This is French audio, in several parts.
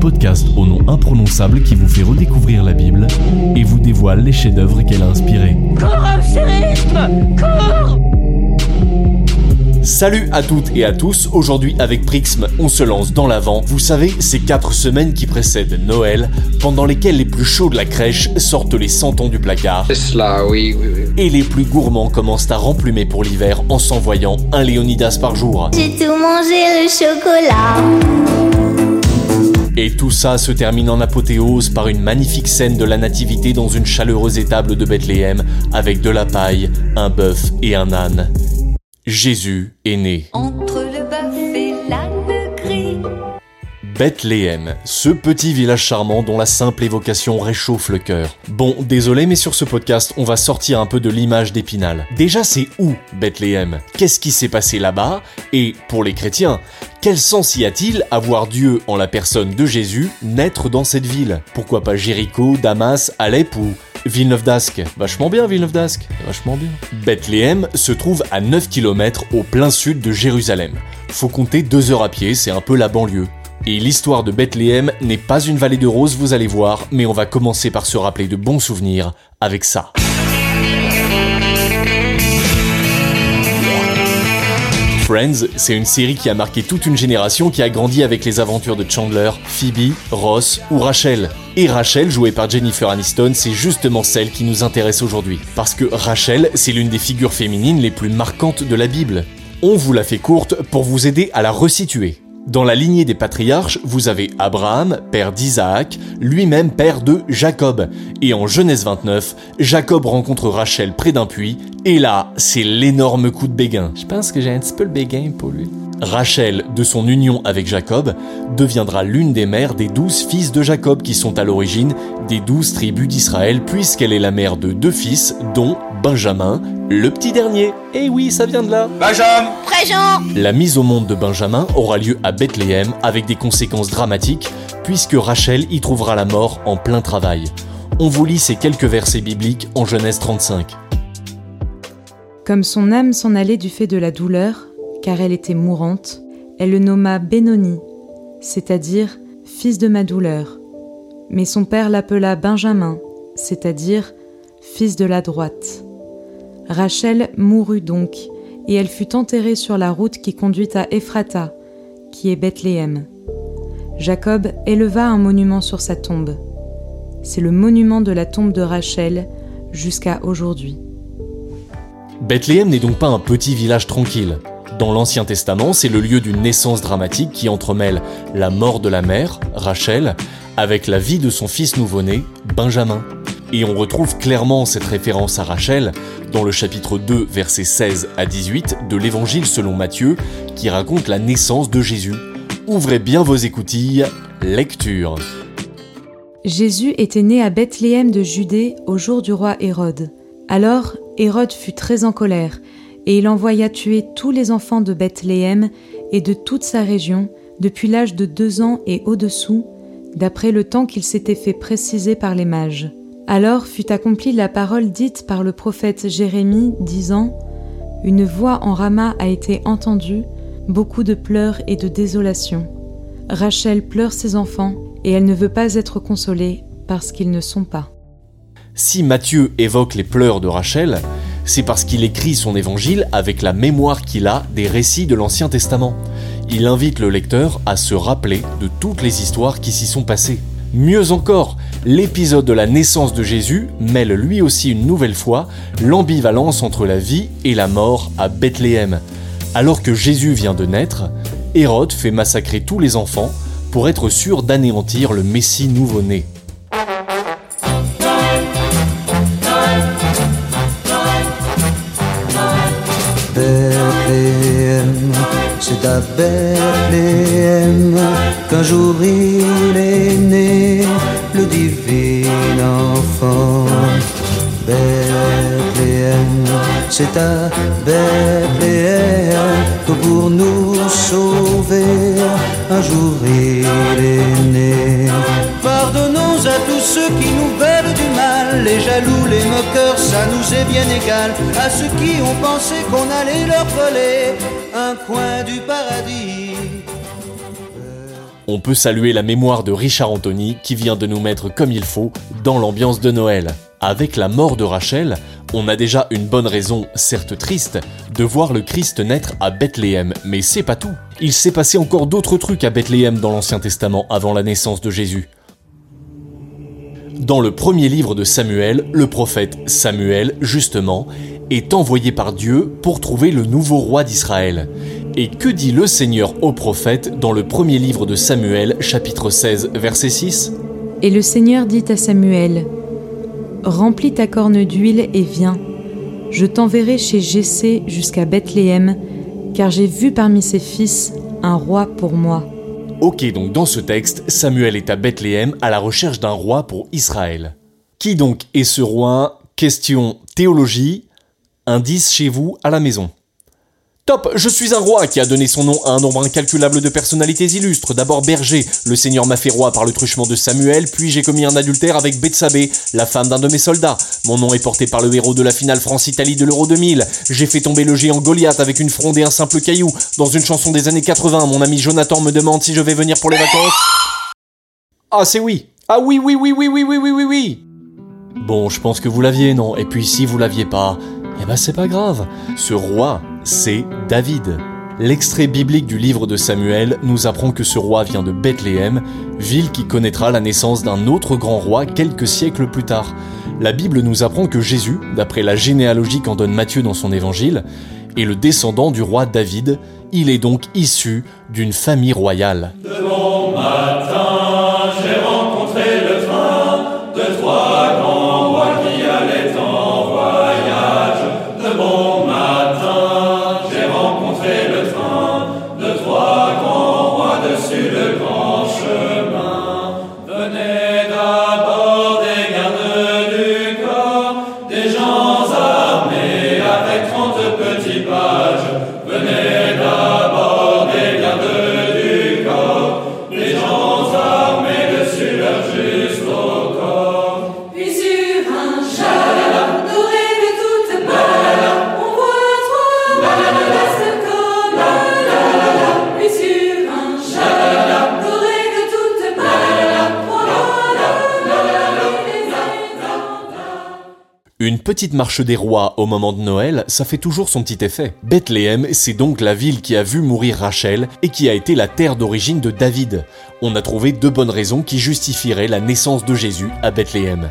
podcast au nom imprononçable qui vous fait redécouvrir la Bible et vous dévoile les chefs-d'œuvre qu'elle a inspirés. Salut à toutes et à tous, aujourd'hui avec Prixm, on se lance dans l'avant. Vous savez, ces quatre semaines qui précèdent Noël, pendant lesquelles les plus chauds de la crèche sortent les santons du placard. C'est cela, oui, oui, oui. Et les plus gourmands commencent à remplumer pour l'hiver en s'envoyant un Léonidas par jour. J'ai tout mangé le chocolat. Et tout ça se termine en apothéose par une magnifique scène de la nativité dans une chaleureuse étable de Bethléem avec de la paille, un bœuf et un âne. Jésus est né. Entre le bœuf et l'âne gris. Bethléem, ce petit village charmant dont la simple évocation réchauffe le cœur. Bon, désolé, mais sur ce podcast, on va sortir un peu de l'image d'Épinal. Déjà, c'est où Bethléem? Qu'est-ce qui s'est passé là-bas? Et pour les chrétiens, quel sens y a-t-il à voir Dieu en la personne de Jésus naître dans cette ville? Pourquoi pas Jéricho, Damas, Alep ou Villeneuve d'Ascq? Vachement bien Villeneuve d'Ascq, vachement bien. Bethléem se trouve à 9 km au plein sud de Jérusalem. Faut compter 2 heures à pied, c'est un peu la banlieue. Et l'histoire de Bethléem n'est pas une vallée de roses, vous allez voir, mais on va commencer par se rappeler de bons souvenirs avec ça. Friends, c'est une série qui a marqué toute une génération qui a grandi avec les aventures de Chandler, Phoebe, Ross ou Rachel. Et Rachel, jouée par Jennifer Aniston, c'est justement celle qui nous intéresse aujourd'hui. Parce que Rachel, c'est l'une des figures féminines les plus marquantes de la Bible. On vous la fait courte pour vous aider à la resituer. Dans la lignée des patriarches, vous avez Abraham, père d'Isaac, lui-même père de Jacob. Et en Genèse 29, Jacob rencontre Rachel près d'un puits, et là, c'est l'énorme coup de béguin. Je pense que j'ai un petit peu le béguin pour lui. Rachel, de son union avec Jacob, deviendra l'une des mères des douze fils de Jacob qui sont à l'origine des douze tribus d'Israël, puisqu'elle est la mère de deux fils, dont Benjamin, le petit dernier. Eh oui, ça vient de là. Benjamin Présent. La mise au monde de Benjamin aura lieu à Bethléem avec des conséquences dramatiques puisque Rachel y trouvera la mort en plein travail. On vous lit ces quelques versets bibliques en Genèse 35. Comme son âme s'en allait du fait de la douleur, car elle était mourante, elle le nomma Bénoni, c'est-à-dire fils de ma douleur. Mais son père l'appela Benjamin, c'est-à-dire fils de la droite. Rachel mourut donc, et elle fut enterrée sur la route qui conduit à Ephrata, qui est Bethléem. Jacob éleva un monument sur sa tombe. C'est le monument de la tombe de Rachel jusqu'à aujourd'hui. Bethléem n'est donc pas un petit village tranquille. Dans l'Ancien Testament, c'est le lieu d'une naissance dramatique qui entremêle la mort de la mère, Rachel, avec la vie de son fils nouveau-né, Benjamin. Et on retrouve clairement cette référence à Rachel dans le chapitre 2, versets 16 à 18 de l'Évangile selon Matthieu, qui raconte la naissance de Jésus. Ouvrez bien vos écoutilles, lecture. Jésus était né à Bethléem de Judée au jour du roi Hérode. Alors Hérode fut très en colère, et il envoya tuer tous les enfants de Bethléem et de toute sa région, depuis l'âge de deux ans et au-dessous, d'après le temps qu'il s'était fait préciser par les mages. Alors fut accomplie la parole dite par le prophète Jérémie, disant Une voix en Rama a été entendue, beaucoup de pleurs et de désolation. Rachel pleure ses enfants, et elle ne veut pas être consolée parce qu'ils ne sont pas. Si Matthieu évoque les pleurs de Rachel, c'est parce qu'il écrit son évangile avec la mémoire qu'il a des récits de l'Ancien Testament. Il invite le lecteur à se rappeler de toutes les histoires qui s'y sont passées. Mieux encore, l'épisode de la naissance de Jésus mêle lui aussi une nouvelle fois l'ambivalence entre la vie et la mort à Bethléem. Alors que Jésus vient de naître, Hérode fait massacrer tous les enfants pour être sûr d'anéantir le Messie nouveau-né. C'est à Bethléem qu'un jour il est né, le divin enfant. Bethléem, c'est à Bethléem que pour nous sauver, bien égal. À ceux qui ont pensé qu'on allait leur voler un coin du paradis. On peut saluer la mémoire de Richard Anthony qui vient de nous mettre comme il faut dans l'ambiance de Noël. Avec la mort de Rachel, on a déjà une bonne raison, certes triste, de voir le Christ naître à Bethléem, mais c'est pas tout. Il s'est passé encore d'autres trucs à Bethléem dans l'Ancien Testament avant la naissance de Jésus. Dans le premier livre de Samuel, le prophète Samuel, justement, est envoyé par Dieu pour trouver le nouveau roi d'Israël. Et que dit le Seigneur au prophète dans le premier livre de Samuel, chapitre 16, verset 6 Et le Seigneur dit à Samuel Remplis ta corne d'huile et viens. Je t'enverrai chez Jessé jusqu'à Bethléem, car j'ai vu parmi ses fils un roi pour moi. Ok, donc dans ce texte, Samuel est à Bethléem à la recherche d'un roi pour Israël. Qui donc est ce roi? Question théologie. Indice chez vous à la maison. Top, je suis un roi qui a donné son nom à un nombre incalculable de personnalités illustres. D'abord berger, le seigneur m'a fait roi par le truchement de Samuel, puis j'ai commis un adultère avec Bethsabée, la femme d'un de mes soldats. Mon nom est porté par le héros de la finale France-Italie de l'Euro 2000. J'ai fait tomber le géant Goliath avec une fronde et un simple caillou. Dans une chanson des années 80, mon ami Jonathan me demande si je vais venir pour les vacances. Ah, c'est oui. Ah oui, oui, oui, oui, oui, oui, oui, oui, oui. Bon, je pense que vous l'aviez, non? Et puis si vous l'aviez pas, eh ben c'est pas grave. Ce roi, c'est David. L'extrait biblique du livre de Samuel nous apprend que ce roi vient de Bethléem, ville qui connaîtra la naissance d'un autre grand roi quelques siècles plus tard. La Bible nous apprend que Jésus, d'après la généalogie qu'en donne Matthieu dans son évangile, est le descendant du roi David, il est donc issu d'une famille royale. Une petite marche des rois au moment de Noël, ça fait toujours son petit effet. Bethléem, c'est donc la ville qui a vu mourir Rachel et qui a été la terre d'origine de David. On a trouvé deux bonnes raisons qui justifieraient la naissance de Jésus à Bethléem.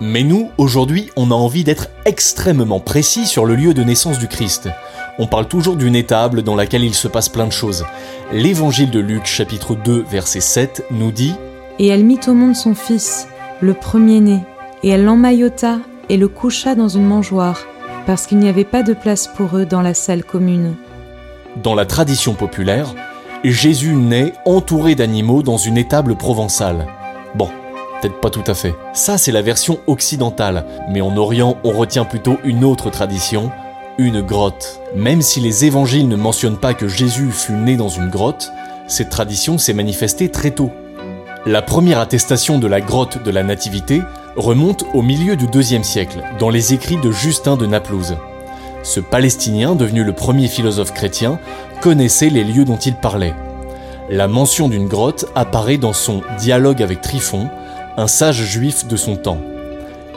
Mais nous, aujourd'hui, on a envie d'être extrêmement précis sur le lieu de naissance du Christ. On parle toujours d'une étable dans laquelle il se passe plein de choses. L'évangile de Luc chapitre 2 verset 7 nous dit Et elle mit au monde son fils, le premier-né, et elle l'emmaillota et le coucha dans une mangeoire, parce qu'il n'y avait pas de place pour eux dans la salle commune. Dans la tradition populaire, Jésus naît entouré d'animaux dans une étable provençale. Bon, peut-être pas tout à fait. Ça, c'est la version occidentale, mais en Orient, on retient plutôt une autre tradition, une grotte. Même si les évangiles ne mentionnent pas que Jésus fut né dans une grotte, cette tradition s'est manifestée très tôt. La première attestation de la grotte de la Nativité remonte au milieu du IIe siècle, dans les écrits de Justin de Naplouse. Ce Palestinien, devenu le premier philosophe chrétien, connaissait les lieux dont il parlait. La mention d'une grotte apparaît dans son Dialogue avec Tryphon, un sage juif de son temps.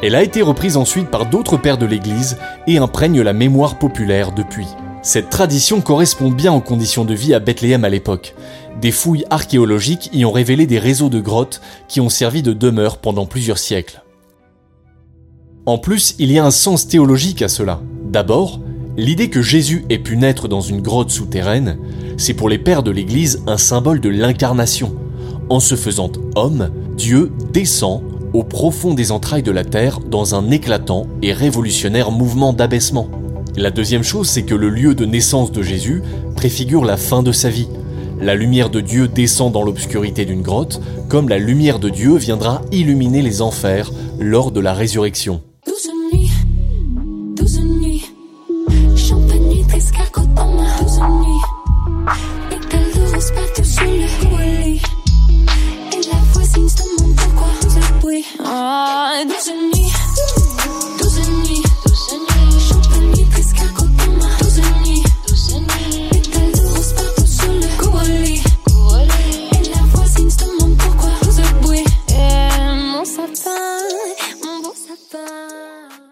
Elle a été reprise ensuite par d'autres pères de l'Église et imprègne la mémoire populaire depuis. Cette tradition correspond bien aux conditions de vie à Bethléem à l'époque. Des fouilles archéologiques y ont révélé des réseaux de grottes qui ont servi de demeure pendant plusieurs siècles. En plus, il y a un sens théologique à cela. D'abord, l'idée que Jésus ait pu naître dans une grotte souterraine, c'est pour les pères de l'Église un symbole de l'incarnation. En se faisant homme, Dieu descend au profond des entrailles de la terre dans un éclatant et révolutionnaire mouvement d'abaissement. La deuxième chose, c'est que le lieu de naissance de Jésus préfigure la fin de sa vie. La lumière de Dieu descend dans l'obscurité d'une grotte, comme la lumière de Dieu viendra illuminer les enfers lors de la résurrection. Doesn't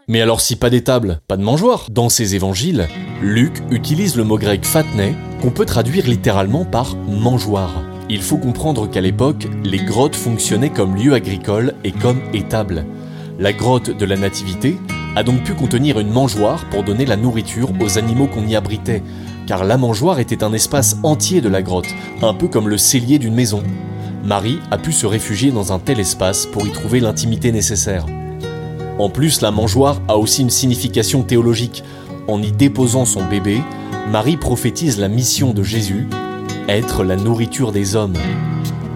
Mais alors si pas d'étable, pas de mangeoire Dans ses évangiles, Luc utilise le mot grec fatne qu'on peut traduire littéralement par mangeoire. Il faut comprendre qu'à l'époque, les grottes fonctionnaient comme lieu agricole et comme étable. La grotte de la Nativité a donc pu contenir une mangeoire pour donner la nourriture aux animaux qu'on y abritait, car la mangeoire était un espace entier de la grotte, un peu comme le cellier d'une maison. Marie a pu se réfugier dans un tel espace pour y trouver l'intimité nécessaire. En plus, la mangeoire a aussi une signification théologique. En y déposant son bébé, Marie prophétise la mission de Jésus, être la nourriture des hommes.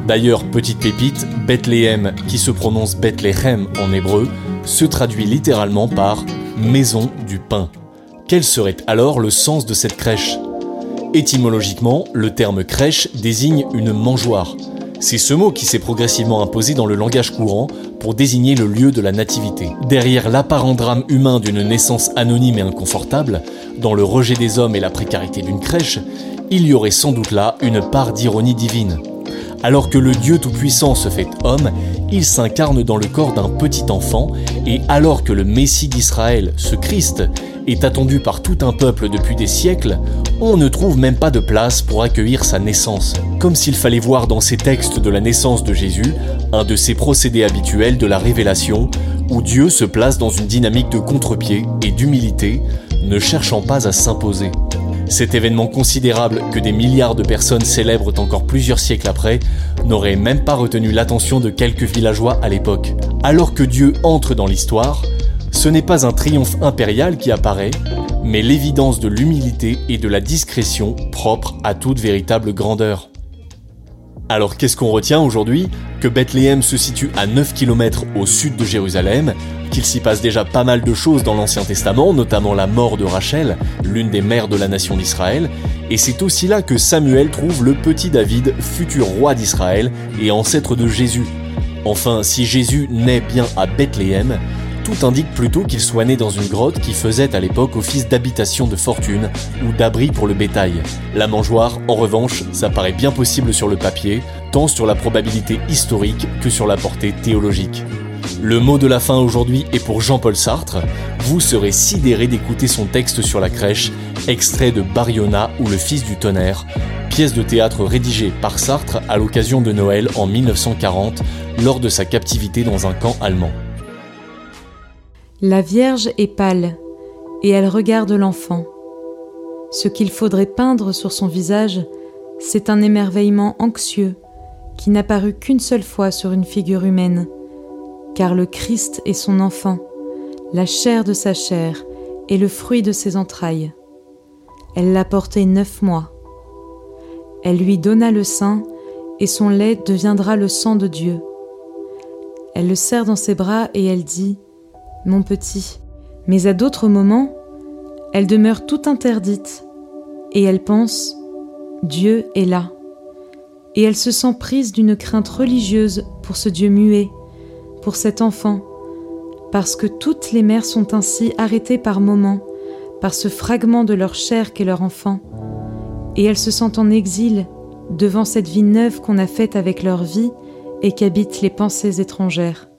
D'ailleurs, petite pépite, Bethléem, qui se prononce Bethléem en hébreu, se traduit littéralement par maison du pain. Quel serait alors le sens de cette crèche? Étymologiquement, le terme crèche désigne une mangeoire. C'est ce mot qui s'est progressivement imposé dans le langage courant pour désigner le lieu de la nativité. Derrière l'apparent drame humain d'une naissance anonyme et inconfortable, dans le rejet des hommes et la précarité d'une crèche, il y aurait sans doute là une part d'ironie divine. Alors que le Dieu Tout-Puissant se fait homme, il s'incarne dans le corps d'un petit enfant, et alors que le Messie d'Israël, ce Christ, est attendu par tout un peuple depuis des siècles, on ne trouve même pas de place pour accueillir sa naissance. Comme s'il fallait voir dans ces textes de la naissance de Jésus un de ces procédés habituels de la révélation, où Dieu se place dans une dynamique de contre-pied et d'humilité, ne cherchant pas à s'imposer. Cet événement considérable que des milliards de personnes célèbrent encore plusieurs siècles après n'aurait même pas retenu l'attention de quelques villageois à l'époque. Alors que Dieu entre dans l'histoire, ce n'est pas un triomphe impérial qui apparaît, mais l'évidence de l'humilité et de la discrétion propre à toute véritable grandeur. Alors qu'est-ce qu'on retient aujourd'hui Que Bethléem se situe à 9 km au sud de Jérusalem, qu'il s'y passe déjà pas mal de choses dans l'Ancien Testament, notamment la mort de Rachel, l'une des mères de la nation d'Israël, et c'est aussi là que Samuel trouve le petit David, futur roi d'Israël et ancêtre de Jésus. Enfin, si Jésus naît bien à Bethléem, tout indique plutôt qu'il soit né dans une grotte qui faisait à l'époque office d'habitation de fortune ou d'abri pour le bétail. La mangeoire, en revanche, ça paraît bien possible sur le papier, tant sur la probabilité historique que sur la portée théologique. Le mot de la fin aujourd'hui est pour Jean-Paul Sartre. Vous serez sidéré d'écouter son texte sur la crèche, extrait de Bariona ou Le Fils du tonnerre, pièce de théâtre rédigée par Sartre à l'occasion de Noël en 1940 lors de sa captivité dans un camp allemand. La Vierge est pâle, et elle regarde l'enfant. Ce qu'il faudrait peindre sur son visage, c'est un émerveillement anxieux qui n'apparut qu'une seule fois sur une figure humaine, car le Christ est son enfant, la chair de sa chair et le fruit de ses entrailles. Elle l'a porté neuf mois. Elle lui donna le sein, et son lait deviendra le sang de Dieu. Elle le serre dans ses bras et elle dit mon petit. Mais à d'autres moments, elle demeure tout interdite, et elle pense Dieu est là. Et elle se sent prise d'une crainte religieuse pour ce Dieu muet, pour cet enfant, parce que toutes les mères sont ainsi arrêtées par moments, par ce fragment de leur chair qu'est leur enfant, et elles se sentent en exil devant cette vie neuve qu'on a faite avec leur vie et qu'habitent les pensées étrangères.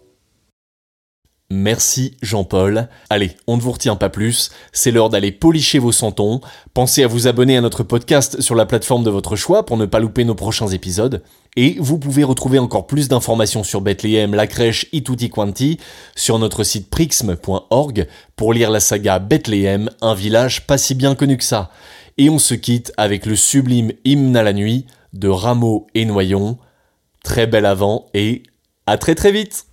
Merci Jean-Paul. Allez, on ne vous retient pas plus, c'est l'heure d'aller policher vos santons. Pensez à vous abonner à notre podcast sur la plateforme de votre choix pour ne pas louper nos prochains épisodes. Et vous pouvez retrouver encore plus d'informations sur Bethléem, la crèche et tutti quanti sur notre site prixme.org pour lire la saga Bethléem, un village pas si bien connu que ça. Et on se quitte avec le sublime hymne à la nuit de Rameau et Noyon. Très bel avant et à très très vite